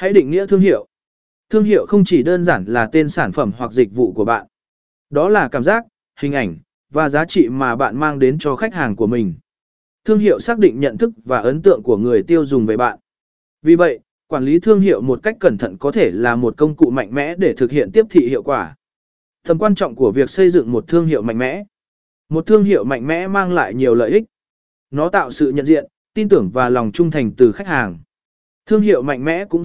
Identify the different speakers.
Speaker 1: Hãy định nghĩa thương hiệu. Thương hiệu không chỉ đơn giản là tên sản phẩm hoặc dịch vụ của bạn. Đó là cảm giác, hình ảnh, và giá trị mà bạn mang đến cho khách hàng của mình. Thương hiệu xác định nhận thức và ấn tượng của người tiêu dùng về bạn. Vì vậy, quản lý thương hiệu một cách cẩn thận có thể là một công cụ mạnh mẽ để thực hiện tiếp thị hiệu quả. Tầm quan trọng của việc xây dựng một thương hiệu mạnh mẽ. Một thương hiệu mạnh mẽ mang lại nhiều lợi ích. Nó tạo sự nhận diện, tin tưởng và lòng trung thành từ khách hàng. Thương hiệu mạnh mẽ cũng